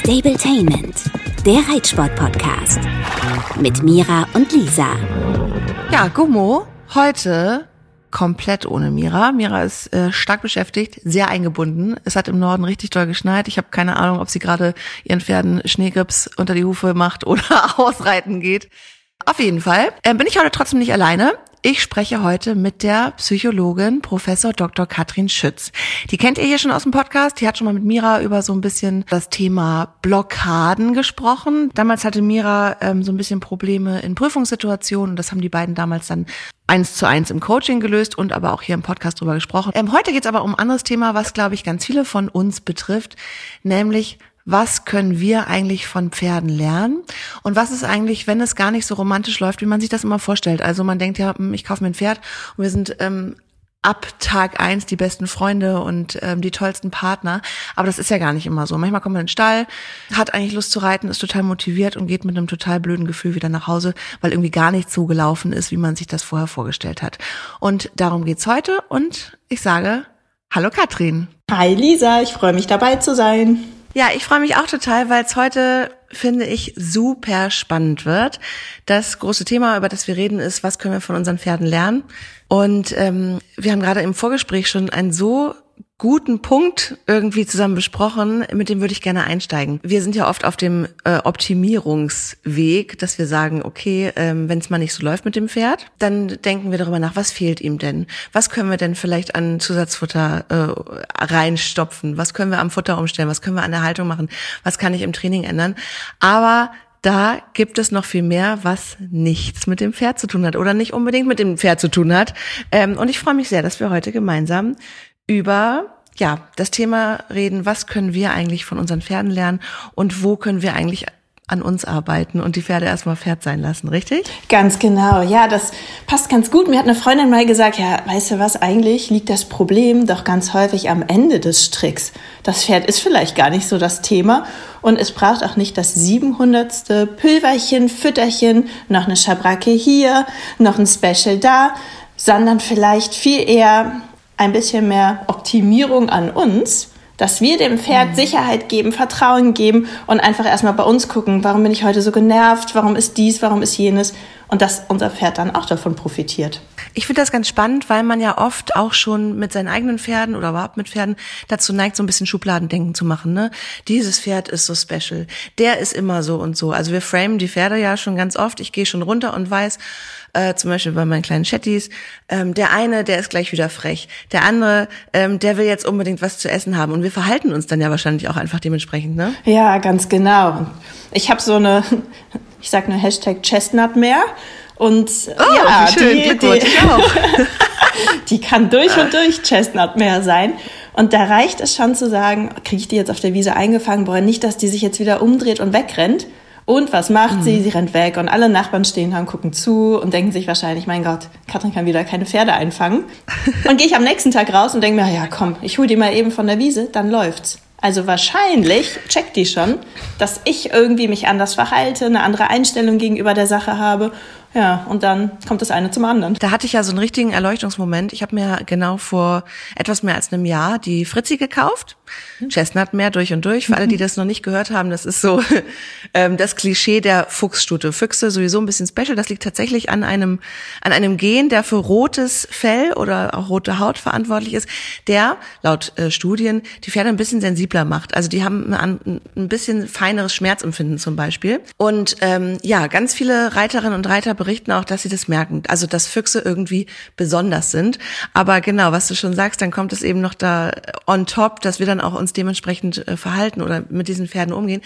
Stabletainment, der Reitsport-Podcast. Mit Mira und Lisa. Ja, Gummo, heute komplett ohne Mira. Mira ist äh, stark beschäftigt, sehr eingebunden. Es hat im Norden richtig doll geschneit. Ich habe keine Ahnung, ob sie gerade ihren Pferden Schneegrips unter die Hufe macht oder ausreiten geht. Auf jeden Fall äh, bin ich heute trotzdem nicht alleine. Ich spreche heute mit der Psychologin Professor Dr. Katrin Schütz. Die kennt ihr hier schon aus dem Podcast. Die hat schon mal mit Mira über so ein bisschen das Thema Blockaden gesprochen. Damals hatte Mira ähm, so ein bisschen Probleme in Prüfungssituationen. Das haben die beiden damals dann eins zu eins im Coaching gelöst und aber auch hier im Podcast drüber gesprochen. Ähm, heute geht es aber um ein anderes Thema, was, glaube ich, ganz viele von uns betrifft, nämlich was können wir eigentlich von Pferden lernen und was ist eigentlich, wenn es gar nicht so romantisch läuft, wie man sich das immer vorstellt. Also man denkt ja, hm, ich kaufe mir ein Pferd und wir sind ähm, ab Tag eins die besten Freunde und ähm, die tollsten Partner. Aber das ist ja gar nicht immer so. Manchmal kommt man in den Stall, hat eigentlich Lust zu reiten, ist total motiviert und geht mit einem total blöden Gefühl wieder nach Hause, weil irgendwie gar nicht so gelaufen ist, wie man sich das vorher vorgestellt hat. Und darum geht's heute und ich sage Hallo Katrin. Hi Lisa, ich freue mich dabei zu sein. Ja, ich freue mich auch total, weil es heute, finde ich, super spannend wird. Das große Thema, über das wir reden, ist, was können wir von unseren Pferden lernen? Und ähm, wir haben gerade im Vorgespräch schon ein so guten Punkt irgendwie zusammen besprochen, mit dem würde ich gerne einsteigen. Wir sind ja oft auf dem äh, Optimierungsweg, dass wir sagen, okay, ähm, wenn es mal nicht so läuft mit dem Pferd, dann denken wir darüber nach, was fehlt ihm denn? Was können wir denn vielleicht an Zusatzfutter äh, reinstopfen? Was können wir am Futter umstellen? Was können wir an der Haltung machen? Was kann ich im Training ändern? Aber da gibt es noch viel mehr, was nichts mit dem Pferd zu tun hat oder nicht unbedingt mit dem Pferd zu tun hat. Ähm, und ich freue mich sehr, dass wir heute gemeinsam über ja, das Thema reden, was können wir eigentlich von unseren Pferden lernen und wo können wir eigentlich an uns arbeiten und die Pferde erstmal Pferd sein lassen, richtig? Ganz genau, ja, das passt ganz gut. Mir hat eine Freundin mal gesagt, ja, weißt du was, eigentlich liegt das Problem doch ganz häufig am Ende des Stricks. Das Pferd ist vielleicht gar nicht so das Thema und es braucht auch nicht das 700. Pülverchen, Fütterchen, noch eine Schabracke hier, noch ein Special da, sondern vielleicht viel eher ein bisschen mehr Optimierung an uns, dass wir dem Pferd mhm. Sicherheit geben, Vertrauen geben und einfach erstmal bei uns gucken, warum bin ich heute so genervt, warum ist dies, warum ist jenes und dass unser Pferd dann auch davon profitiert. Ich finde das ganz spannend, weil man ja oft auch schon mit seinen eigenen Pferden oder überhaupt mit Pferden dazu neigt, so ein bisschen Schubladendenken zu machen. Ne? Dieses Pferd ist so special, der ist immer so und so. Also wir framen die Pferde ja schon ganz oft. Ich gehe schon runter und weiß, äh, zum Beispiel bei meinen kleinen Chatties, ähm, der eine, der ist gleich wieder frech, der andere, ähm, der will jetzt unbedingt was zu essen haben und wir verhalten uns dann ja wahrscheinlich auch einfach dementsprechend, ne? Ja, ganz genau. Ich habe so eine, ich sag nur Hashtag Chestnut mehr und oh, ja, schön. die, die, die kann durch und durch Chestnut mehr sein. Und da reicht es schon zu sagen, kriege ich die jetzt auf der Wiese eingefangen, boah, nicht, dass die sich jetzt wieder umdreht und wegrennt, und was macht mhm. sie? Sie rennt weg und alle Nachbarn stehen da und gucken zu und denken sich wahrscheinlich, mein Gott, Katrin kann wieder keine Pferde einfangen. und gehe ich am nächsten Tag raus und denke mir, ja komm, ich hole die mal eben von der Wiese, dann läuft's. Also wahrscheinlich checkt die schon, dass ich irgendwie mich anders verhalte, eine andere Einstellung gegenüber der Sache habe. Ja, und dann kommt das eine zum anderen. Da hatte ich ja so einen richtigen Erleuchtungsmoment. Ich habe mir genau vor etwas mehr als einem Jahr die Fritzi gekauft. Chestnut mehr durch und durch. Für alle, die das noch nicht gehört haben, das ist so ähm, das Klischee der Fuchsstute. Füchse sowieso ein bisschen special. Das liegt tatsächlich an einem an einem Gen, der für rotes Fell oder auch rote Haut verantwortlich ist, der laut äh, Studien die Pferde ein bisschen sensibler macht. Also die haben ein, ein bisschen feineres Schmerzempfinden zum Beispiel. Und ähm, ja, ganz viele Reiterinnen und Reiter berichten auch, dass sie das merken. Also dass Füchse irgendwie besonders sind. Aber genau, was du schon sagst, dann kommt es eben noch da on top, dass wir dann auch uns dementsprechend äh, verhalten oder mit diesen Pferden umgehen.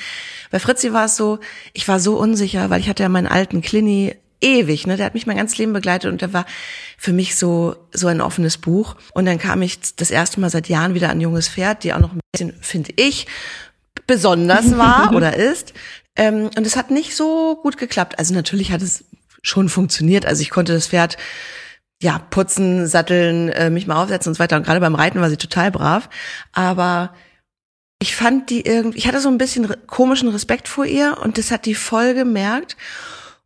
Bei Fritzi war es so, ich war so unsicher, weil ich hatte ja meinen alten Klini ewig, ne? Der hat mich mein ganzes Leben begleitet und der war für mich so so ein offenes Buch. Und dann kam ich das erste Mal seit Jahren wieder ein junges Pferd, die auch noch ein bisschen, finde ich, besonders war oder ist. Ähm, und es hat nicht so gut geklappt. Also natürlich hat es schon funktioniert. Also ich konnte das Pferd ja, putzen, satteln, äh, mich mal aufsetzen und so weiter. Und gerade beim Reiten war sie total brav. Aber ich fand die irgendwie, ich hatte so ein bisschen komischen Respekt vor ihr und das hat die voll gemerkt.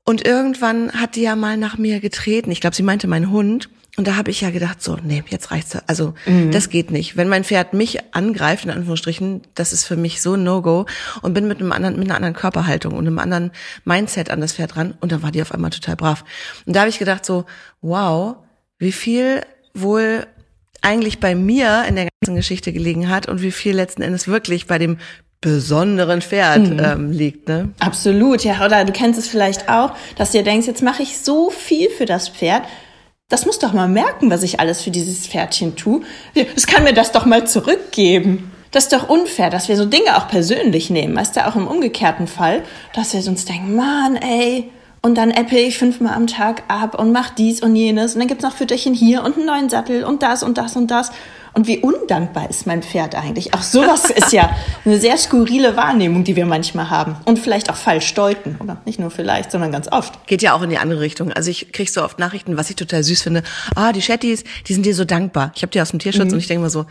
Und irgendwann hat die ja mal nach mir getreten. Ich glaube, sie meinte mein Hund. Und da habe ich ja gedacht, so, nee, jetzt reicht's. Also mhm. das geht nicht. Wenn mein Pferd mich angreift, in Anführungsstrichen, das ist für mich so No-Go und bin mit einem anderen, mit einer anderen Körperhaltung und einem anderen Mindset an das Pferd ran und dann war die auf einmal total brav. Und da habe ich gedacht so, wow, wie viel wohl eigentlich bei mir in der ganzen Geschichte gelegen hat und wie viel letzten Endes wirklich bei dem besonderen Pferd mhm. ähm, liegt, ne? Absolut, ja. Oder du kennst es vielleicht auch, dass du dir denkst, jetzt mache ich so viel für das Pferd. Das muss doch mal merken, was ich alles für dieses Pferdchen tue. Es kann mir das doch mal zurückgeben. Das ist doch unfair, dass wir so Dinge auch persönlich nehmen. Weißt du, auch im umgekehrten Fall, dass wir uns denken, Mann, ey, und dann apple ich fünfmal am Tag ab und mach dies und jenes. Und dann gibt's noch Fütterchen hier und einen neuen Sattel und das und das und das. Und wie undankbar ist mein Pferd eigentlich? Auch sowas ist ja eine sehr skurrile Wahrnehmung, die wir manchmal haben. Und vielleicht auch falsch deuten. Oder nicht nur vielleicht, sondern ganz oft. Geht ja auch in die andere Richtung. Also ich krieg so oft Nachrichten, was ich total süß finde. Ah, die Chatties, die sind dir so dankbar. Ich habe die aus dem Tierschutz mhm. und ich denke mal so,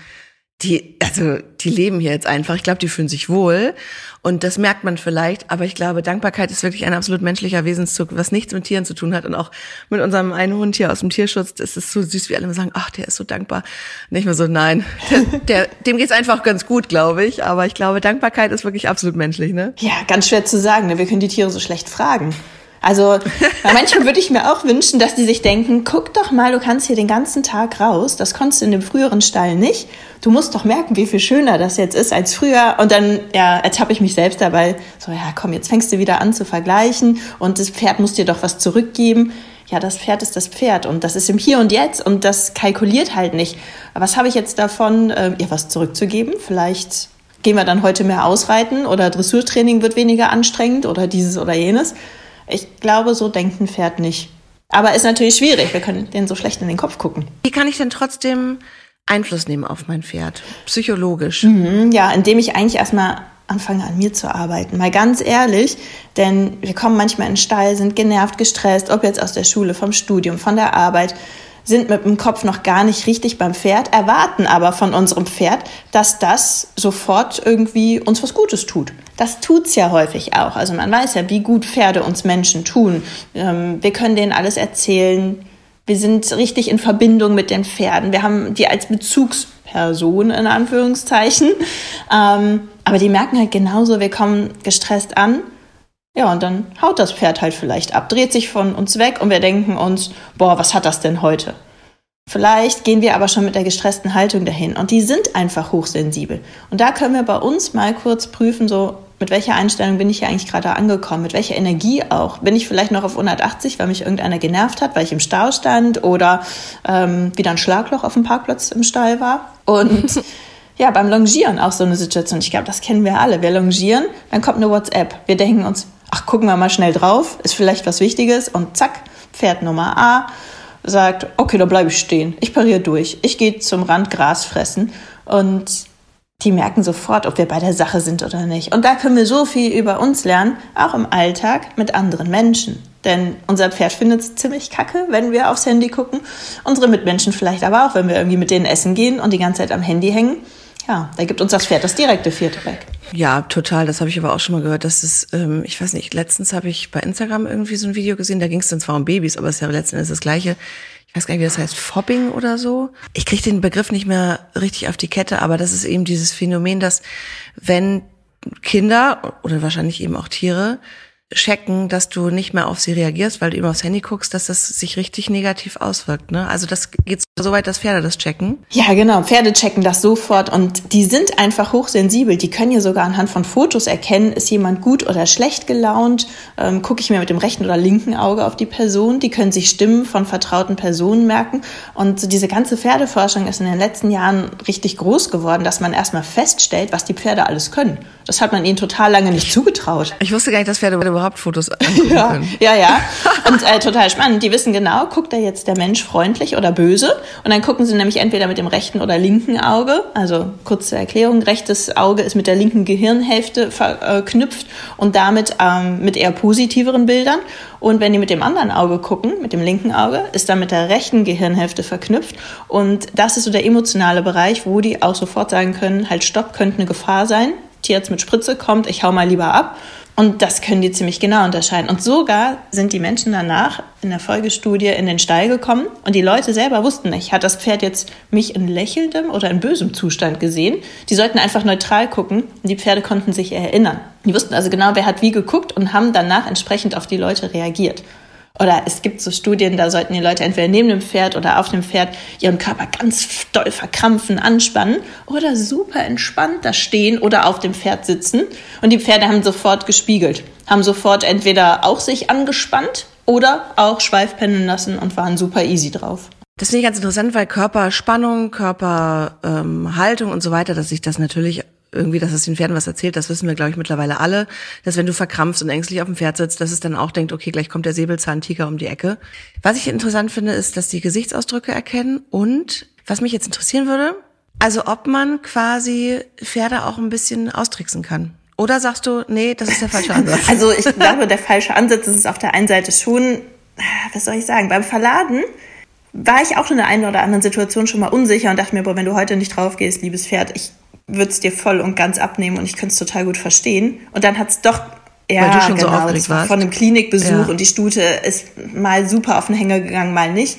die, also die leben hier jetzt einfach. Ich glaube, die fühlen sich wohl und das merkt man vielleicht. Aber ich glaube, Dankbarkeit ist wirklich ein absolut menschlicher Wesenszug, was nichts mit Tieren zu tun hat und auch mit unserem einen Hund hier aus dem Tierschutz. Das ist so süß, wie alle immer sagen, ach, der ist so dankbar. Nicht mehr so, nein, der, der, dem geht's einfach ganz gut, glaube ich. Aber ich glaube, Dankbarkeit ist wirklich absolut menschlich, ne? Ja, ganz schwer zu sagen. Ne? Wir können die Tiere so schlecht fragen. Also manchmal würde ich mir auch wünschen, dass die sich denken, guck doch mal, du kannst hier den ganzen Tag raus. Das konntest du in dem früheren Stall nicht. Du musst doch merken, wie viel schöner das jetzt ist als früher. Und dann ja, ertappe ich mich selbst dabei, so ja, komm, jetzt fängst du wieder an zu vergleichen und das Pferd muss dir doch was zurückgeben. Ja, das Pferd ist das Pferd und das ist im Hier und Jetzt und das kalkuliert halt nicht. Was habe ich jetzt davon, ihr was zurückzugeben? Vielleicht gehen wir dann heute mehr ausreiten oder Dressurtraining wird weniger anstrengend oder dieses oder jenes. Ich glaube, so denkt ein Pferd nicht. Aber ist natürlich schwierig. Wir können denen so schlecht in den Kopf gucken. Wie kann ich denn trotzdem Einfluss nehmen auf mein Pferd? Psychologisch? Mhm, ja, indem ich eigentlich erstmal anfange an mir zu arbeiten. Mal ganz ehrlich, denn wir kommen manchmal in den Stall, sind genervt, gestresst, ob jetzt aus der Schule, vom Studium, von der Arbeit sind mit dem Kopf noch gar nicht richtig beim Pferd, erwarten aber von unserem Pferd, dass das sofort irgendwie uns was Gutes tut. Das tut's ja häufig auch. Also man weiß ja, wie gut Pferde uns Menschen tun. Ähm, wir können denen alles erzählen. Wir sind richtig in Verbindung mit den Pferden. Wir haben die als Bezugsperson in Anführungszeichen. Ähm, aber die merken halt genauso, wir kommen gestresst an ja, und dann haut das Pferd halt vielleicht ab, dreht sich von uns weg und wir denken uns, boah, was hat das denn heute? Vielleicht gehen wir aber schon mit der gestressten Haltung dahin und die sind einfach hochsensibel. Und da können wir bei uns mal kurz prüfen, so mit welcher Einstellung bin ich hier eigentlich gerade angekommen, mit welcher Energie auch. Bin ich vielleicht noch auf 180, weil mich irgendeiner genervt hat, weil ich im Stau stand oder ähm, wieder ein Schlagloch auf dem Parkplatz im Stall war. Und ja, beim Longieren auch so eine Situation. Ich glaube, das kennen wir alle. Wir longieren, dann kommt eine WhatsApp. Wir denken uns, ach, gucken wir mal schnell drauf, ist vielleicht was Wichtiges und zack, Pferd Nummer A sagt, okay, da bleibe ich stehen, ich pariere durch, ich gehe zum Rand Gras fressen und die merken sofort, ob wir bei der Sache sind oder nicht. Und da können wir so viel über uns lernen, auch im Alltag mit anderen Menschen. Denn unser Pferd findet es ziemlich kacke, wenn wir aufs Handy gucken. Unsere Mitmenschen vielleicht aber auch, wenn wir irgendwie mit denen essen gehen und die ganze Zeit am Handy hängen. Ja, da gibt uns das Pferd das direkte Feedback. Ja, total. Das habe ich aber auch schon mal gehört. Das ist, ähm, ich weiß nicht, letztens habe ich bei Instagram irgendwie so ein Video gesehen, da ging es dann zwar um Babys, aber es ist ja letzten Endes das Gleiche. Ich weiß gar nicht, wie das heißt, Fobbing oder so. Ich kriege den Begriff nicht mehr richtig auf die Kette, aber das ist eben dieses Phänomen, dass wenn Kinder oder wahrscheinlich eben auch Tiere checken, dass du nicht mehr auf sie reagierst, weil du immer aufs Handy guckst, dass das sich richtig negativ auswirkt. Ne? Also das geht so weit, dass Pferde das checken. Ja, genau. Pferde checken das sofort und die sind einfach hochsensibel. Die können ja sogar anhand von Fotos erkennen, ist jemand gut oder schlecht gelaunt. Ähm, Gucke ich mir mit dem rechten oder linken Auge auf die Person. Die können sich Stimmen von vertrauten Personen merken. Und diese ganze Pferdeforschung ist in den letzten Jahren richtig groß geworden, dass man erstmal feststellt, was die Pferde alles können. Das hat man ihnen total lange nicht zugetraut. Ich wusste gar nicht, dass Pferde überhaupt Fotos angucken ja, können. Ja, ja. Und äh, total spannend. Die wissen genau, guckt da jetzt der Mensch freundlich oder böse. Und dann gucken sie nämlich entweder mit dem rechten oder linken Auge. Also kurze Erklärung, rechtes Auge ist mit der linken Gehirnhälfte verknüpft und damit ähm, mit eher positiveren Bildern. Und wenn die mit dem anderen Auge gucken, mit dem linken Auge, ist dann mit der rechten Gehirnhälfte verknüpft. Und das ist so der emotionale Bereich, wo die auch sofort sagen können, halt stopp, könnte eine Gefahr sein. Tierarzt mit Spritze kommt, ich hau mal lieber ab. Und das können die ziemlich genau unterscheiden. Und sogar sind die Menschen danach in der Folgestudie in den Stall gekommen und die Leute selber wussten nicht, hat das Pferd jetzt mich in lächelndem oder in bösem Zustand gesehen. Die sollten einfach neutral gucken und die Pferde konnten sich erinnern. Die wussten also genau, wer hat wie geguckt und haben danach entsprechend auf die Leute reagiert. Oder es gibt so Studien, da sollten die Leute entweder neben dem Pferd oder auf dem Pferd ihren Körper ganz doll verkrampfen, anspannen oder super entspannt da stehen oder auf dem Pferd sitzen. Und die Pferde haben sofort gespiegelt, haben sofort entweder auch sich angespannt oder auch Schweif pendeln lassen und waren super easy drauf. Das finde ich ganz interessant, weil Körperspannung, Körperhaltung ähm, und so weiter, dass sich das natürlich irgendwie, dass es den Pferden was erzählt, das wissen wir, glaube ich, mittlerweile alle, dass wenn du verkrampfst und ängstlich auf dem Pferd sitzt, dass es dann auch denkt, okay, gleich kommt der Säbelzahntiger um die Ecke. Was ich interessant finde, ist, dass die Gesichtsausdrücke erkennen und, was mich jetzt interessieren würde, also ob man quasi Pferde auch ein bisschen austricksen kann. Oder sagst du, nee, das ist der falsche Ansatz? Also ich glaube, der falsche Ansatz ist es auf der einen Seite schon, was soll ich sagen, beim Verladen war ich auch in der einen oder anderen Situation schon mal unsicher und dachte mir, boah, wenn du heute nicht drauf gehst, liebes Pferd, ich würde es dir voll und ganz abnehmen und ich könnte es total gut verstehen. Und dann hat es doch ja, Weil du schon genau, so aufgeregt war warst. von einem Klinikbesuch Ja. und die Stute ist mal super auf den Hänger gegangen, mal nicht.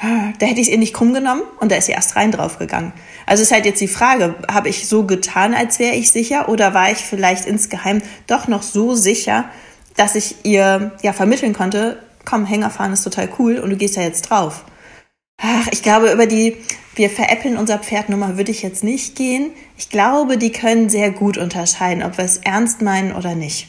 Da hätte ich es ihr nicht krumm genommen und da ist sie erst rein drauf gegangen. Also ist halt jetzt die Frage, habe ich so getan, als wäre ich sicher oder war ich vielleicht insgeheim doch noch so sicher, dass ich ihr ja vermitteln konnte, komm, Hänger fahren ist total cool und du gehst ja jetzt drauf. Ach, ich glaube, über die, wir veräppeln unser Pferdnummer würde ich jetzt nicht gehen. Ich glaube, die können sehr gut unterscheiden, ob wir es ernst meinen oder nicht.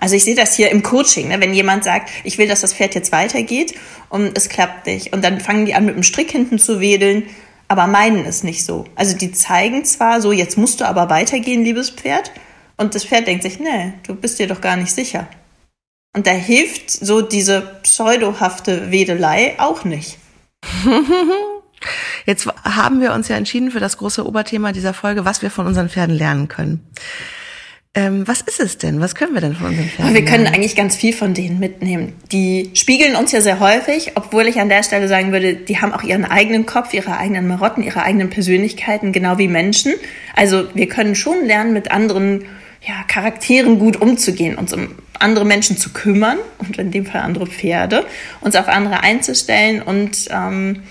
Also ich sehe das hier im Coaching, ne? wenn jemand sagt, ich will, dass das Pferd jetzt weitergeht und es klappt nicht. Und dann fangen die an, mit dem Strick hinten zu wedeln, aber meinen es nicht so. Also die zeigen zwar so, jetzt musst du aber weitergehen, liebes Pferd. Und das Pferd denkt sich, nee, du bist dir doch gar nicht sicher. Und da hilft so diese pseudohafte Wedelei auch nicht. Jetzt haben wir uns ja entschieden für das große Oberthema dieser Folge, was wir von unseren Pferden lernen können. Ähm, was ist es denn? Was können wir denn von unseren Pferden Wir können lernen? eigentlich ganz viel von denen mitnehmen. Die spiegeln uns ja sehr häufig, obwohl ich an der Stelle sagen würde, die haben auch ihren eigenen Kopf, ihre eigenen Marotten, ihre eigenen Persönlichkeiten, genau wie Menschen. Also wir können schon lernen, mit anderen ja, Charakteren gut umzugehen, uns um andere Menschen zu kümmern und in dem Fall andere Pferde, uns auf andere einzustellen und ähm,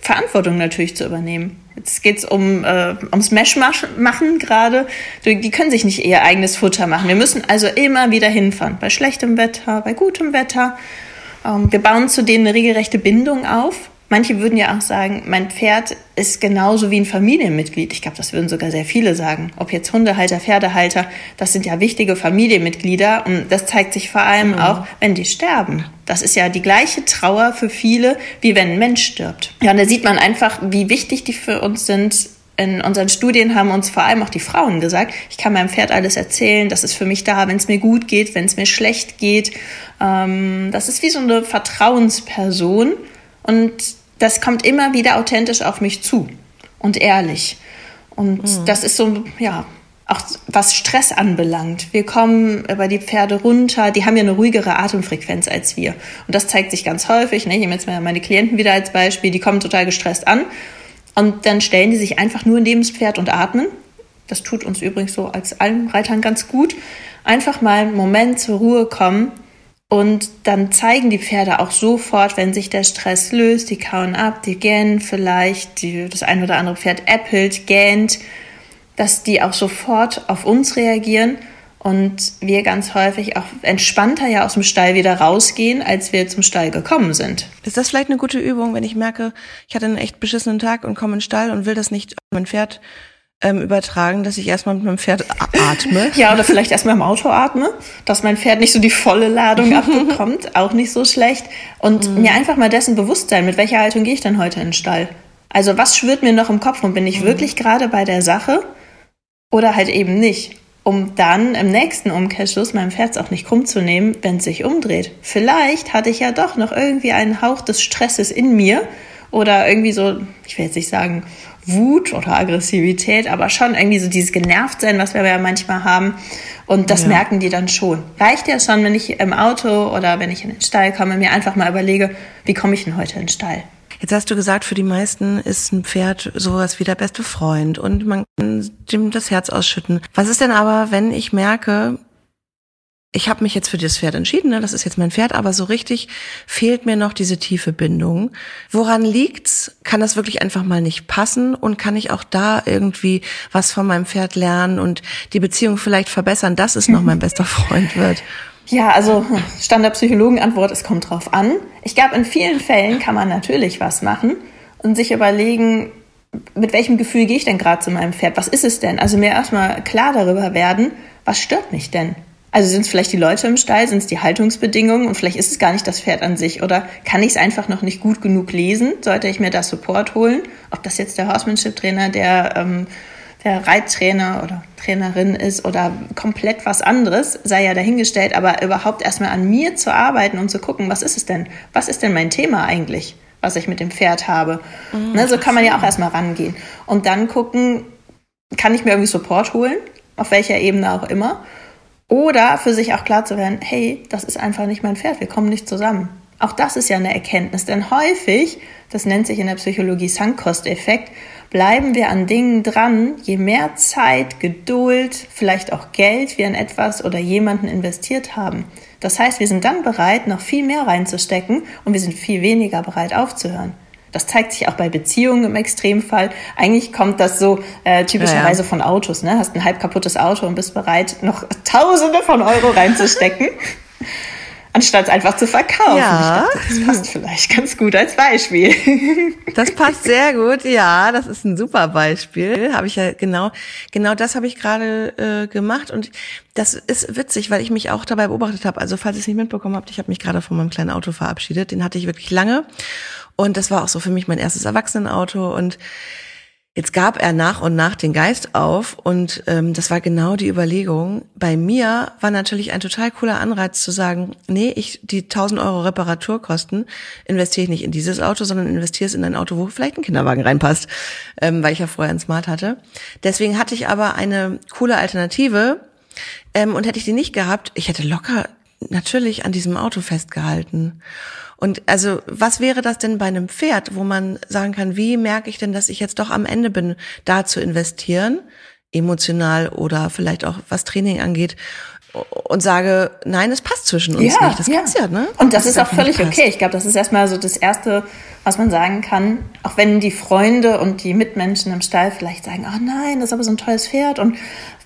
Verantwortung natürlich zu übernehmen. Jetzt geht's um äh, ums Meshmachen gerade. Die können sich nicht ihr eigenes Futter machen. Wir müssen also immer wieder hinfahren. Bei schlechtem Wetter, bei gutem Wetter. Ähm, wir bauen zu denen eine regelrechte Bindung auf. Manche würden ja auch sagen, mein Pferd ist genauso wie ein Familienmitglied. Ich glaube, das würden sogar sehr viele sagen. Ob jetzt Hundehalter, Pferdehalter, das sind ja wichtige Familienmitglieder. Und das zeigt sich vor allem auch, wenn die sterben. Das ist ja die gleiche Trauer für viele, wie wenn ein Mensch stirbt. Ja, und da sieht man einfach, wie wichtig die für uns sind. In unseren Studien haben uns vor allem auch die Frauen gesagt, ich kann meinem Pferd alles erzählen, das ist für mich da, wenn es mir gut geht, wenn es mir schlecht geht. Ähm, das ist wie so eine Vertrauensperson und das kommt immer wieder authentisch auf mich zu und ehrlich. Und das ist so, ja, auch was Stress anbelangt. Wir kommen über die Pferde runter, die haben ja eine ruhigere Atemfrequenz als wir. Und das zeigt sich ganz häufig. Ne? Ich nehme jetzt mal meine Klienten wieder als Beispiel, die kommen total gestresst an und dann stellen die sich einfach nur neben das Pferd und atmen. Das tut uns übrigens so als allen Reitern ganz gut. Einfach mal einen Moment zur Ruhe kommen und dann zeigen die Pferde auch sofort, wenn sich der Stress löst, die kauen ab, die gähnen vielleicht, die, das ein oder andere Pferd äppelt, gähnt, dass die auch sofort auf uns reagieren und wir ganz häufig auch entspannter ja aus dem Stall wieder rausgehen, als wir zum Stall gekommen sind. Ist das vielleicht eine gute Übung, wenn ich merke, ich hatte einen echt beschissenen Tag und komme in den Stall und will das nicht mein Pferd ähm, übertragen, dass ich erstmal mit meinem Pferd atme? Ja, oder vielleicht erstmal im Auto atme, dass mein Pferd nicht so die volle Ladung abbekommt, auch nicht so schlecht. Und mir einfach mal dessen bewusst sein, mit welcher Haltung gehe ich denn heute in den Stall? Also was schwirrt mir noch im Kopf und bin ich wirklich gerade bei der Sache oder halt eben nicht? Um dann im nächsten Umkehrschluss meinem Pferd auch nicht krumm zu nehmen, wenn es sich umdreht. Vielleicht hatte ich ja doch noch irgendwie einen Hauch des Stresses in mir oder irgendwie so, ich will jetzt nicht sagen Wut oder Aggressivität, aber schon irgendwie so dieses Genervtsein, was wir ja manchmal haben. Und das Ja. merken die dann schon. Reicht ja schon, wenn ich im Auto oder wenn ich in den Stall komme, mir einfach mal überlege, wie komme ich denn heute in den Stall? Jetzt hast du gesagt, für die meisten ist ein Pferd sowas wie der beste Freund und man kann dem das Herz ausschütten. Was ist denn aber, wenn ich merke, ich habe mich jetzt für das Pferd entschieden, ne? das ist jetzt mein Pferd, aber so richtig fehlt mir noch diese tiefe Bindung. Woran liegt's? Kann das wirklich einfach mal nicht passen und kann ich auch da irgendwie was von meinem Pferd lernen und die Beziehung vielleicht verbessern, dass es noch mein bester Freund wird? Ja, also Standardpsychologenantwort, es kommt drauf an. Ich glaube, in vielen Fällen kann man natürlich was machen und sich überlegen, mit welchem Gefühl gehe ich denn gerade zu meinem Pferd? Was ist es denn? Also mir erstmal klar darüber werden, was stört mich denn? Also sind es vielleicht die Leute im Stall, sind es die Haltungsbedingungen und vielleicht ist es gar nicht das Pferd an sich oder kann ich es einfach noch nicht gut genug lesen? Sollte ich mir da Support holen? Ob das jetzt der Horsemanship-Trainer, der, ähm, der Reittrainer oder Trainerin ist oder komplett was anderes, sei ja dahingestellt, aber überhaupt erstmal an mir zu arbeiten und zu gucken, was ist es denn? Was ist denn mein Thema eigentlich, was ich mit dem Pferd habe? Mhm, ne, so kann man ja auch erstmal rangehen. Und dann gucken, kann ich mir irgendwie Support holen? Auf welcher Ebene auch immer oder für sich auch klar zu werden, hey, das ist einfach nicht mein Pferd, wir kommen nicht zusammen. Auch das ist ja eine Erkenntnis, denn häufig, das nennt sich in der Psychologie Sunk-Cost-Effekt, bleiben wir an Dingen dran, je mehr Zeit, Geduld, vielleicht auch Geld wir in etwas oder jemanden investiert haben. Das heißt, wir sind dann bereit, noch viel mehr reinzustecken und wir sind viel weniger bereit aufzuhören. Das zeigt sich auch bei Beziehungen im Extremfall. Eigentlich kommt das so äh, typischerweise ja, ja. von Autos. Ne? Hast ein halb kaputtes Auto und bist bereit, noch Tausende von Euro reinzustecken. anstatt es einfach zu verkaufen. Ja. Dachte, das passt vielleicht ganz gut als Beispiel. Das passt sehr gut, ja, das ist ein super Beispiel. Habe ich ja genau, genau das habe ich gerade äh, gemacht und das ist witzig, weil ich mich auch dabei beobachtet habe. Also falls ihr es nicht mitbekommen habt, ich habe mich gerade von meinem kleinen Auto verabschiedet. Den hatte ich wirklich lange und das war auch so für mich mein erstes Erwachsenenauto und Jetzt gab er nach und nach den Geist auf und ähm, das war genau die Überlegung. Bei mir war natürlich ein total cooler Anreiz zu sagen, nee, ich die 1000 Euro Reparaturkosten investiere ich nicht in dieses Auto, sondern investiere es in ein Auto, wo vielleicht ein Kinderwagen reinpasst, ähm, weil ich ja vorher ein Smart hatte. Deswegen hatte ich aber eine coole Alternative ähm, und hätte ich die nicht gehabt, ich hätte locker natürlich an diesem Auto festgehalten. Und also, was wäre das denn bei einem Pferd, wo man sagen kann, wie merke ich denn, dass ich jetzt doch am Ende bin, da zu investieren, emotional oder vielleicht auch was Training angeht? Und sage, nein, es passt zwischen uns ja, nicht. Das ja. kann's ja, ne? Und das, das ist auch völlig okay. Ich glaube, das ist erstmal so das Erste, was man sagen kann. Auch wenn die Freunde und die Mitmenschen im Stall vielleicht sagen, oh nein, das ist aber so ein tolles Pferd und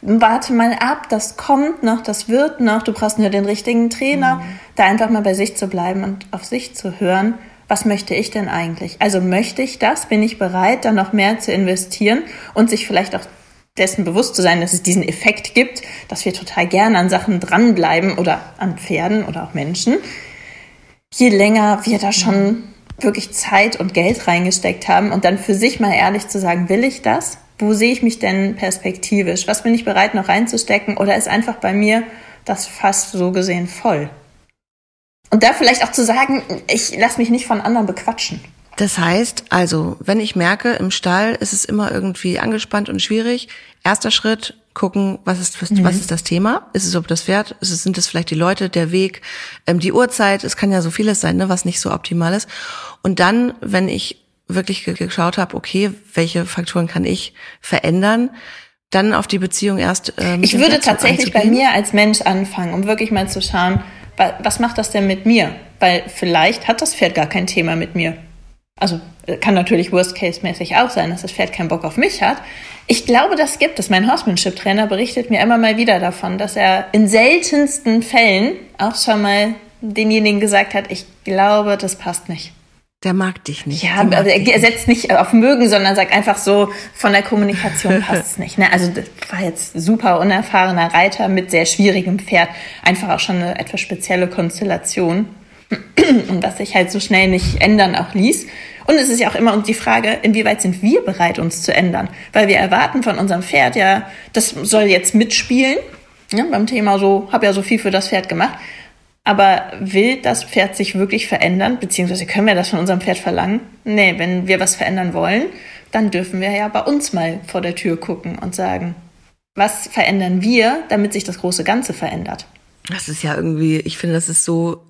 warte mal ab, das kommt noch, das wird noch, du brauchst nur den richtigen Trainer. Mhm. Da einfach mal bei sich zu bleiben und auf sich zu hören, was möchte ich denn eigentlich? Also möchte ich das? Bin ich bereit, da noch mehr zu investieren und sich vielleicht auch dessen bewusst zu sein, dass es diesen Effekt gibt, dass wir total gerne an Sachen dranbleiben oder an Pferden oder auch Menschen. Je länger wir da schon wirklich Zeit und Geld reingesteckt haben und dann für sich mal ehrlich zu sagen, will ich das? Wo sehe ich mich denn perspektivisch? Was bin ich bereit noch reinzustecken? Oder ist einfach bei mir das fast so gesehen voll? Und da vielleicht auch zu sagen, ich lasse mich nicht von anderen bequatschen. Das heißt, also, wenn ich merke, im Stall ist es immer irgendwie angespannt und schwierig, erster Schritt, gucken, was ist, was, mhm. was ist das Thema? Ist es ob das Pferd? Ist es, sind es vielleicht die Leute, der Weg, ähm, die Uhrzeit? Es kann ja so vieles sein, ne, was nicht so optimal ist. Und dann, wenn ich wirklich geschaut habe, okay, welche Faktoren kann ich verändern, dann auf die Beziehung erst. Ähm, ich würde tatsächlich bei mir als Mensch anfangen, um wirklich mal zu schauen, was macht das denn mit mir? Weil vielleicht hat das Pferd gar kein Thema mit mir. Also äh, kann natürlich Worst-Case-mäßig auch sein, dass das Pferd keinen Bock auf mich hat. Ich glaube, das gibt es. Mein Horsemanship-Trainer berichtet mir immer mal wieder davon, dass er in seltensten Fällen auch schon mal denjenigen gesagt hat, ich glaube, das passt nicht. Der mag dich nicht. Ja, also er, er setzt nicht auf mögen, sondern sagt einfach so, von der Kommunikation passt es nicht. Ne? Also das war jetzt super unerfahrener Reiter mit sehr schwierigem Pferd. Einfach auch schon eine etwas spezielle Konstellation. und was sich halt so schnell nicht ändern auch ließ. Und es ist ja auch immer die Frage, inwieweit sind wir bereit, uns zu ändern? Weil wir erwarten von unserem Pferd ja, das soll jetzt mitspielen. Ja, beim Thema so, habe ja so viel für das Pferd gemacht. Aber will das Pferd sich wirklich verändern? Beziehungsweise können wir das von unserem Pferd verlangen? Nee, wenn wir was verändern wollen, dann dürfen wir ja bei uns mal vor der Tür gucken und sagen, was verändern wir, damit sich das große Ganze verändert? Das ist ja irgendwie, ich finde, das ist so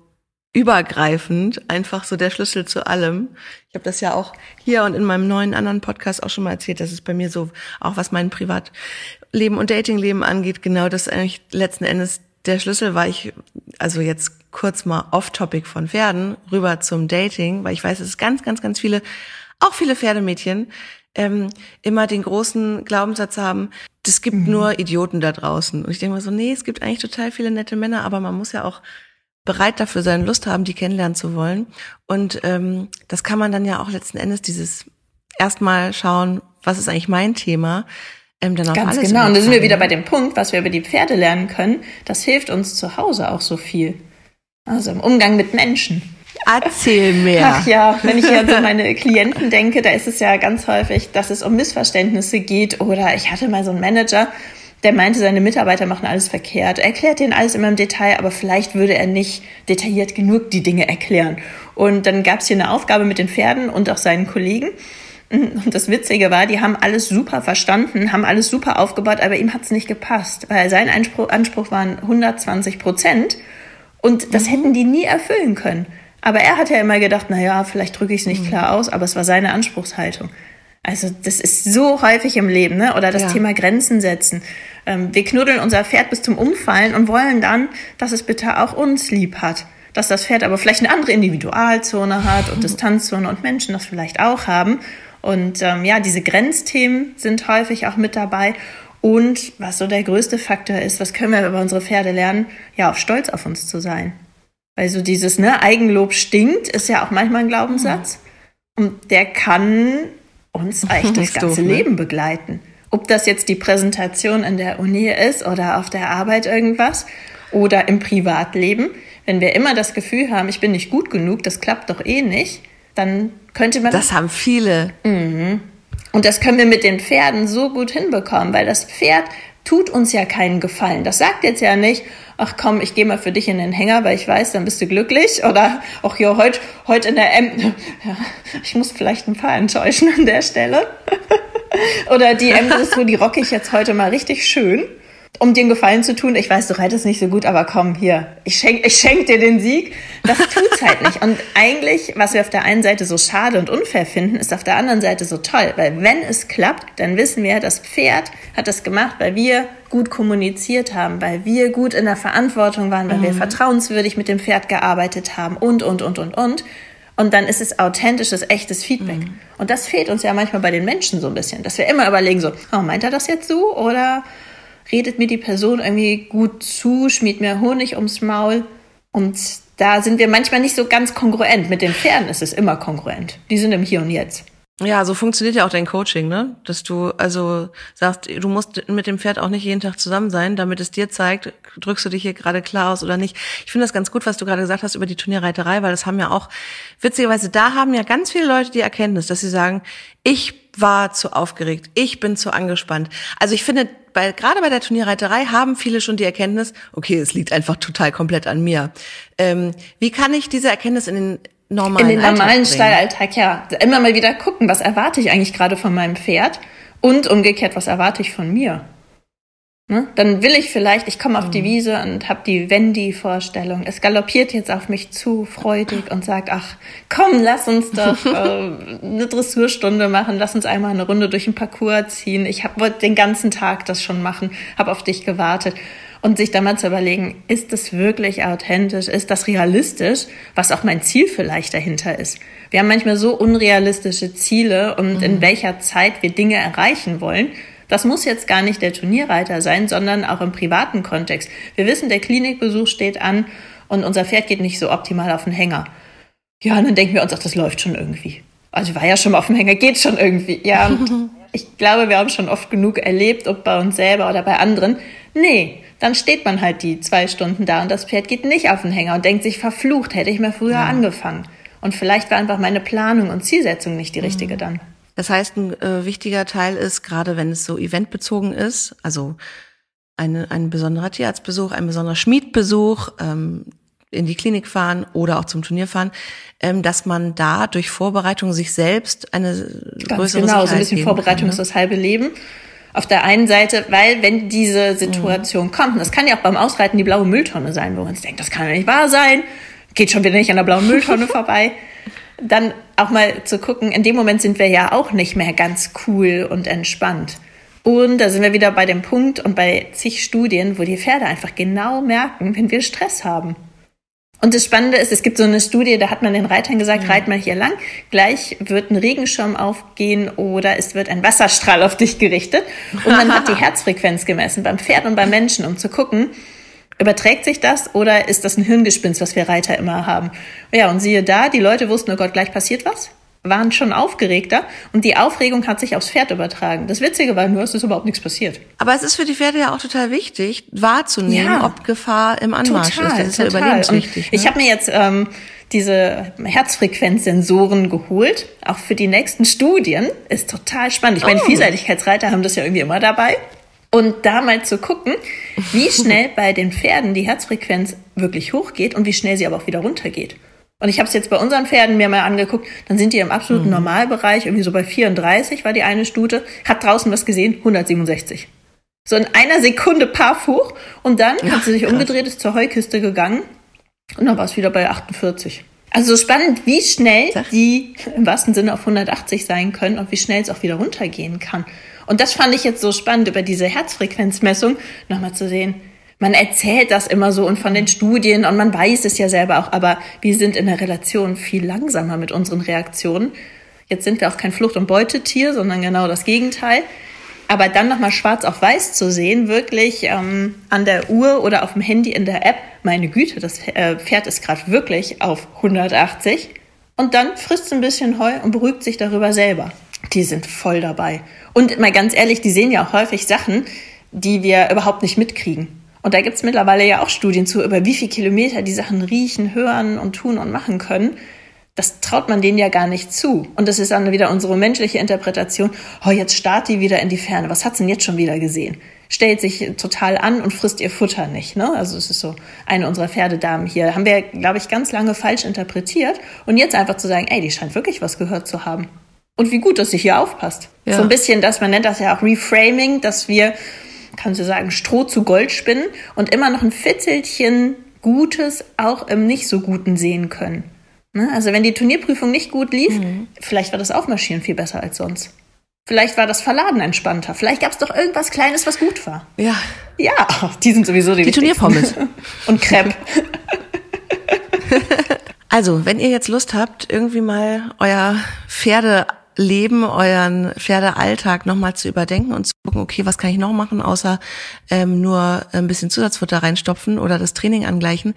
übergreifend einfach so der Schlüssel zu allem. Ich habe das ja auch hier und in meinem neuen anderen Podcast auch schon mal erzählt, dass es bei mir so, auch was mein Privatleben und Datingleben angeht, genau das eigentlich letzten Endes der Schlüssel war ich, also jetzt kurz mal off-topic von Pferden, rüber zum Dating, weil ich weiß, dass es ganz, ganz, ganz viele, auch viele Pferdemädchen, ähm, immer den großen Glaubenssatz haben, es gibt mhm. nur Idioten da draußen. Und ich denke mal so, nee, es gibt eigentlich total viele nette Männer, aber man muss ja auch bereit dafür sein, Lust haben, die kennenlernen zu wollen. Und ähm, das kann man dann ja auch letzten Endes dieses erstmal schauen, was ist eigentlich mein Thema, ähm, dann Ganz genau. Und da sind wir wieder bei dem Punkt, was wir über die Pferde lernen können. Das hilft uns zu Hause auch so viel. Also im Umgang mit Menschen. Erzähl mehr. Ach ja, wenn ich hier an so meine Klienten denke, da ist es ja ganz häufig, dass es um Missverständnisse geht. Oder ich hatte mal so einen Manager, der meinte, seine Mitarbeiter machen alles verkehrt. Er erklärt denen alles immer im Detail, aber vielleicht würde er nicht detailliert genug die Dinge erklären. Und dann gab es hier eine Aufgabe mit den Pferden und auch seinen Kollegen. Und das Witzige war, die haben alles super verstanden, haben alles super aufgebaut, aber ihm hat es nicht gepasst, weil sein Anspruch, Anspruch waren 120 Prozent und das mhm. hätten die nie erfüllen können. Aber er hat ja immer gedacht, na ja, vielleicht drücke ich es nicht mhm. klar aus, aber es war seine Anspruchshaltung. Also das ist so häufig im Leben, ne? Oder das ja. Thema Grenzen setzen. Ähm, wir knuddeln unser Pferd bis zum Umfallen und wollen dann, dass es bitte auch uns lieb hat. Dass das Pferd aber vielleicht eine andere Individualzone hat und Distanzzone und Menschen das vielleicht auch haben. Und ähm, ja, diese Grenzthemen sind häufig auch mit dabei. Und was so der größte Faktor ist, was können wir über unsere Pferde lernen? Ja, auch stolz auf uns zu sein. Weil so dieses, ne, Eigenlob stinkt, ist ja auch manchmal ein Glaubenssatz. Mhm. Und der kann uns eigentlich das ganze doof, ne? Leben begleiten. Ob das jetzt die Präsentation in der Uni ist oder auf der Arbeit irgendwas oder im Privatleben. Wenn wir immer das Gefühl haben, ich bin nicht gut genug, das klappt doch eh nicht, dann könnte man. Das haben viele. Mhm. Und das können wir mit den Pferden so gut hinbekommen, weil das Pferd tut uns ja keinen Gefallen. Das sagt jetzt ja nicht, ach komm, ich gehe mal für dich in den Hänger, weil ich weiß, dann bist du glücklich. Oder auch hier heute heute in der M. Ja, ich muss vielleicht ein paar enttäuschen an der Stelle. Oder die M-Dressur, die rocke ich jetzt heute mal richtig schön um dir einen Gefallen zu tun, ich weiß, du reitest nicht so gut, aber komm, hier, ich schenk, ich schenk dir den Sieg. Das tut's halt nicht. Und eigentlich, was wir auf der einen Seite so schade und unfair finden, ist auf der anderen Seite so toll. Weil wenn es klappt, dann wissen wir, das Pferd hat das gemacht, weil wir gut kommuniziert haben, weil wir gut in der Verantwortung waren, weil mhm. wir vertrauenswürdig mit dem Pferd gearbeitet haben und, und, und, und, und. Und dann ist es authentisches, echtes Feedback. Mhm. Und das fehlt uns ja manchmal bei den Menschen so ein bisschen, dass wir immer überlegen so, oh, meint er das jetzt so oder redet mir die Person irgendwie gut zu, schmiert mir Honig ums Maul. Und da sind wir manchmal nicht so ganz kongruent. Mit den Pferden ist es immer kongruent. Die sind im Hier und Jetzt. Ja, so funktioniert ja auch dein Coaching, ne? Dass du also sagst, du musst mit dem Pferd auch nicht jeden Tag zusammen sein, damit es dir zeigt, drückst du dich hier gerade klar aus oder nicht. Ich finde das ganz gut, was du gerade gesagt hast über die Turnierreiterei, weil das haben ja auch, witzigerweise, da haben ja ganz viele Leute die Erkenntnis, dass sie sagen, ich war zu aufgeregt, ich bin zu angespannt. Also ich finde, bei, gerade bei der Turnierreiterei haben viele schon die Erkenntnis, okay, es liegt einfach total komplett an mir. Ähm, wie kann ich diese Erkenntnis in den normalen In den normalen Stallalltag, ja. Immer mal wieder gucken, was erwarte ich eigentlich gerade von meinem Pferd und umgekehrt, was erwarte ich von mir. Ne? Dann will ich vielleicht, ich komme auf die mhm. Wiese und habe die Wendy-Vorstellung. Es galoppiert jetzt auf mich zu, freudig und sagt, ach, komm, lass uns doch äh, eine Dressurstunde machen, lass uns einmal eine Runde durch den Parcours ziehen. Ich wollte den ganzen Tag das schon machen, habe auf dich gewartet. Und sich dann mal zu überlegen, ist das wirklich authentisch, ist das realistisch, was auch mein Ziel vielleicht dahinter ist. Wir haben manchmal so unrealistische Ziele und mhm. in welcher Zeit wir Dinge erreichen wollen das muss jetzt gar nicht der Turnierreiter sein, sondern auch im privaten Kontext. Wir wissen, der Klinikbesuch steht an und unser Pferd geht nicht so optimal auf den Hänger. Ja, und dann denken wir uns, ach, das läuft schon irgendwie. Also ich war ja schon mal auf dem Hänger, geht schon irgendwie. Ja, ich glaube, wir haben schon oft genug erlebt, ob bei uns selber oder bei anderen. Nee, dann steht man halt die zwei Stunden da und das Pferd geht nicht auf den Hänger und denkt sich, verflucht, hätte ich mal früher ja. angefangen. Und vielleicht war einfach meine Planung und Zielsetzung nicht die richtige mhm. dann. Das heißt, ein äh, wichtiger Teil ist, gerade wenn es so eventbezogen ist, also eine, ein besonderer Tierarztbesuch, ein besonderer Schmiedbesuch, ähm, in die Klinik fahren oder auch zum Turnier fahren, ähm, dass man da durch Vorbereitung sich selbst eine Ganz größere genau, Sicherheit so ein bisschen Vorbereitung kann, ne? ist das halbe Leben. Auf der einen Seite, weil wenn diese Situation mhm. kommt, und das kann ja auch beim Ausreiten die blaue Mülltonne sein, wo man sich denkt, das kann ja nicht wahr sein, geht schon wieder nicht an der blauen Mülltonne vorbei dann auch mal zu gucken, in dem Moment sind wir ja auch nicht mehr ganz cool und entspannt. Und da sind wir wieder bei dem Punkt und bei zig Studien, wo die Pferde einfach genau merken, wenn wir Stress haben. Und das Spannende ist, es gibt so eine Studie, da hat man den Reitern gesagt, mhm. reit mal hier lang, gleich wird ein Regenschirm aufgehen oder es wird ein Wasserstrahl auf dich gerichtet. Und man hat die Herzfrequenz gemessen beim Pferd und beim Menschen, um zu gucken, überträgt sich das oder ist das ein Hirngespinst, was wir Reiter immer haben? Ja, und siehe da, die Leute wussten, oh Gott, gleich passiert was waren schon aufgeregter und die Aufregung hat sich aufs Pferd übertragen. Das Witzige war nur, es ist überhaupt nichts passiert. Aber es ist für die Pferde ja auch total wichtig, wahrzunehmen, ja, ob Gefahr im Anmarsch total, ist. Das ist total. ja überlebenswichtig. Ne? Ich habe mir jetzt ähm, diese Herzfrequenzsensoren geholt, auch für die nächsten Studien. Ist total spannend. Ich meine, oh. Vielseitigkeitsreiter haben das ja irgendwie immer dabei. Und da mal zu gucken, wie schnell bei den Pferden die Herzfrequenz wirklich hochgeht und wie schnell sie aber auch wieder runtergeht. Und ich habe es jetzt bei unseren Pferden mir mal angeguckt, dann sind die im absoluten mhm. Normalbereich, irgendwie so bei 34 war die eine Stute, hat draußen was gesehen, 167. So in einer Sekunde Paff hoch und dann ja, hat sie sich krass. umgedreht, ist zur Heukiste gegangen und dann war es wieder bei 48. Also spannend, wie schnell die im wahrsten Sinne auf 180 sein können und wie schnell es auch wieder runtergehen kann. Und das fand ich jetzt so spannend, über diese Herzfrequenzmessung nochmal zu sehen, man erzählt das immer so und von den Studien und man weiß es ja selber auch, aber wir sind in der Relation viel langsamer mit unseren Reaktionen. Jetzt sind wir auch kein Flucht- und Beutetier, sondern genau das Gegenteil. Aber dann nochmal schwarz auf weiß zu sehen, wirklich ähm, an der Uhr oder auf dem Handy in der App, meine Güte, das äh, Pferd ist gerade wirklich auf 180. Und dann frisst ein bisschen Heu und beruhigt sich darüber selber. Die sind voll dabei. Und mal ganz ehrlich, die sehen ja auch häufig Sachen, die wir überhaupt nicht mitkriegen. Und da gibt es mittlerweile ja auch Studien zu, über wie viele Kilometer die Sachen riechen, hören und tun und machen können. Das traut man denen ja gar nicht zu. Und das ist dann wieder unsere menschliche Interpretation. Oh, jetzt starrt die wieder in die Ferne. Was hat sie denn jetzt schon wieder gesehen? Stellt sich total an und frisst ihr Futter nicht. Ne? Also es ist so eine unserer Pferdedamen hier. Haben wir, glaube ich, ganz lange falsch interpretiert. Und jetzt einfach zu sagen, ey, die scheint wirklich was gehört zu haben. Und wie gut, dass sie hier aufpasst. Ja. So ein bisschen, dass man nennt das ja auch Reframing, dass wir kannst du sagen, Stroh zu Gold spinnen und immer noch ein Fitzelchen Gutes auch im nicht so Guten sehen können. Ne? Also wenn die Turnierprüfung nicht gut lief, mhm. vielleicht war das Aufmarschieren viel besser als sonst. Vielleicht war das Verladen entspannter. Vielleicht gab es doch irgendwas Kleines, was gut war. Ja. Ja, die sind sowieso die Die Turnierpommes. Und Crepe. Also, wenn ihr jetzt Lust habt, irgendwie mal euer Pferde Leben, euren Pferdealltag nochmal zu überdenken und zu gucken, okay, was kann ich noch machen, außer ähm, nur ein bisschen Zusatzfutter reinstopfen oder das Training angleichen,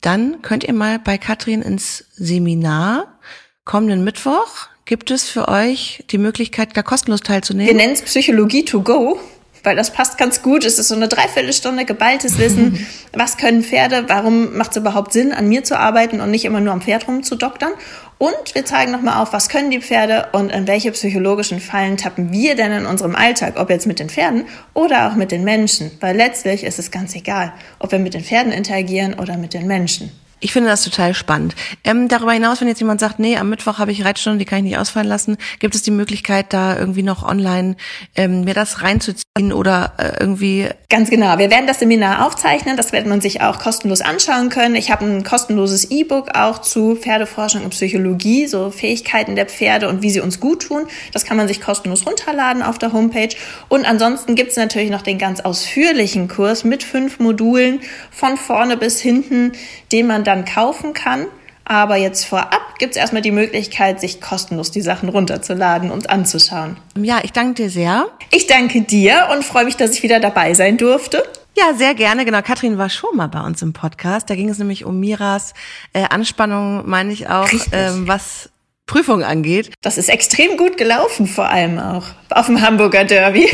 dann könnt ihr mal bei Katrin ins Seminar kommenden Mittwoch. Gibt es für euch die Möglichkeit, da kostenlos teilzunehmen? Wir nennen es Psychologie to go weil das passt ganz gut. Es ist so eine Dreiviertelstunde geballtes Wissen. Was können Pferde? Warum macht es überhaupt Sinn, an mir zu arbeiten und nicht immer nur am Pferd rumzudoktern? Und wir zeigen nochmal auf, was können die Pferde und in welche psychologischen Fallen tappen wir denn in unserem Alltag, ob jetzt mit den Pferden oder auch mit den Menschen. Weil letztlich ist es ganz egal, ob wir mit den Pferden interagieren oder mit den Menschen. Ich finde das total spannend. Ähm, darüber hinaus, wenn jetzt jemand sagt, nee, am Mittwoch habe ich Reitstunde, die kann ich nicht ausfallen lassen, gibt es die Möglichkeit, da irgendwie noch online ähm, mir das reinzuziehen oder äh, irgendwie? Ganz genau. Wir werden das Seminar aufzeichnen. Das wird man sich auch kostenlos anschauen können. Ich habe ein kostenloses E-Book auch zu Pferdeforschung und Psychologie, so Fähigkeiten der Pferde und wie sie uns gut tun. Das kann man sich kostenlos runterladen auf der Homepage. Und ansonsten gibt es natürlich noch den ganz ausführlichen Kurs mit fünf Modulen von vorne bis hinten, den man dann kaufen kann. Aber jetzt vorab gibt es erstmal die Möglichkeit, sich kostenlos die Sachen runterzuladen und anzuschauen. Ja, ich danke dir sehr. Ich danke dir und freue mich, dass ich wieder dabei sein durfte. Ja, sehr gerne. Genau, Katrin war schon mal bei uns im Podcast. Da ging es nämlich um Miras äh, Anspannung, meine ich auch, ähm, was Prüfung angeht. Das ist extrem gut gelaufen, vor allem auch auf dem Hamburger Derby.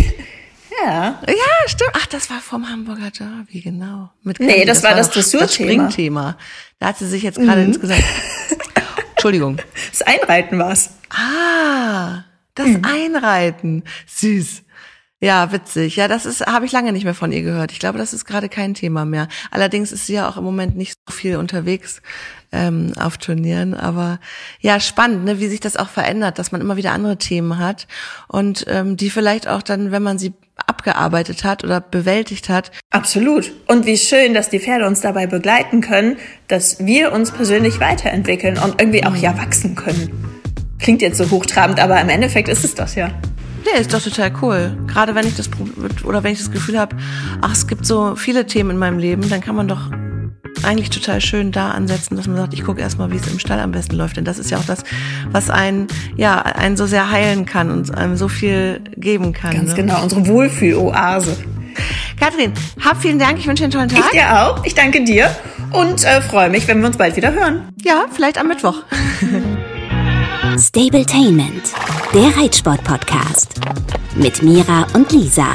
Ja. Ja, stimmt. Ach, das war vom Hamburger Derby, genau. Mit nee, das, das war das Dressurthema. Das Springthema. Da hat sie sich jetzt gerade mhm. insgesamt. Entschuldigung. Das Einreiten war's. Ah, das mhm. Einreiten. Süß. Ja, witzig. Ja, das ist habe ich lange nicht mehr von ihr gehört. Ich glaube, das ist gerade kein Thema mehr. Allerdings ist sie ja auch im Moment nicht so viel unterwegs ähm, auf Turnieren. Aber ja, spannend, ne, wie sich das auch verändert, dass man immer wieder andere Themen hat und ähm, die vielleicht auch dann, wenn man sie abgearbeitet hat oder bewältigt hat. Absolut. Und wie schön, dass die Pferde uns dabei begleiten können, dass wir uns persönlich weiterentwickeln und irgendwie auch ja wachsen können. Klingt jetzt so hochtrabend, aber im Endeffekt ist es das ja. Nee, ist doch total cool. Gerade wenn ich das oder wenn ich das Gefühl habe, ach, es gibt so viele Themen in meinem Leben, dann kann man doch eigentlich total schön da ansetzen, dass man sagt, ich gucke erstmal, wie es im Stall am besten läuft. Denn das ist ja auch das, was einen, ja, einen so sehr heilen kann und einem so viel geben kann. Ganz ne? genau, unsere Wohlfühloase. Kathrin, hab vielen Dank. Ich wünsche dir einen tollen Tag. Ich dir auch. Ich danke dir und äh, freue mich, wenn wir uns bald wieder hören. Ja, vielleicht am Mittwoch. Stabletainment, der Reitsport-Podcast mit Mira und Lisa.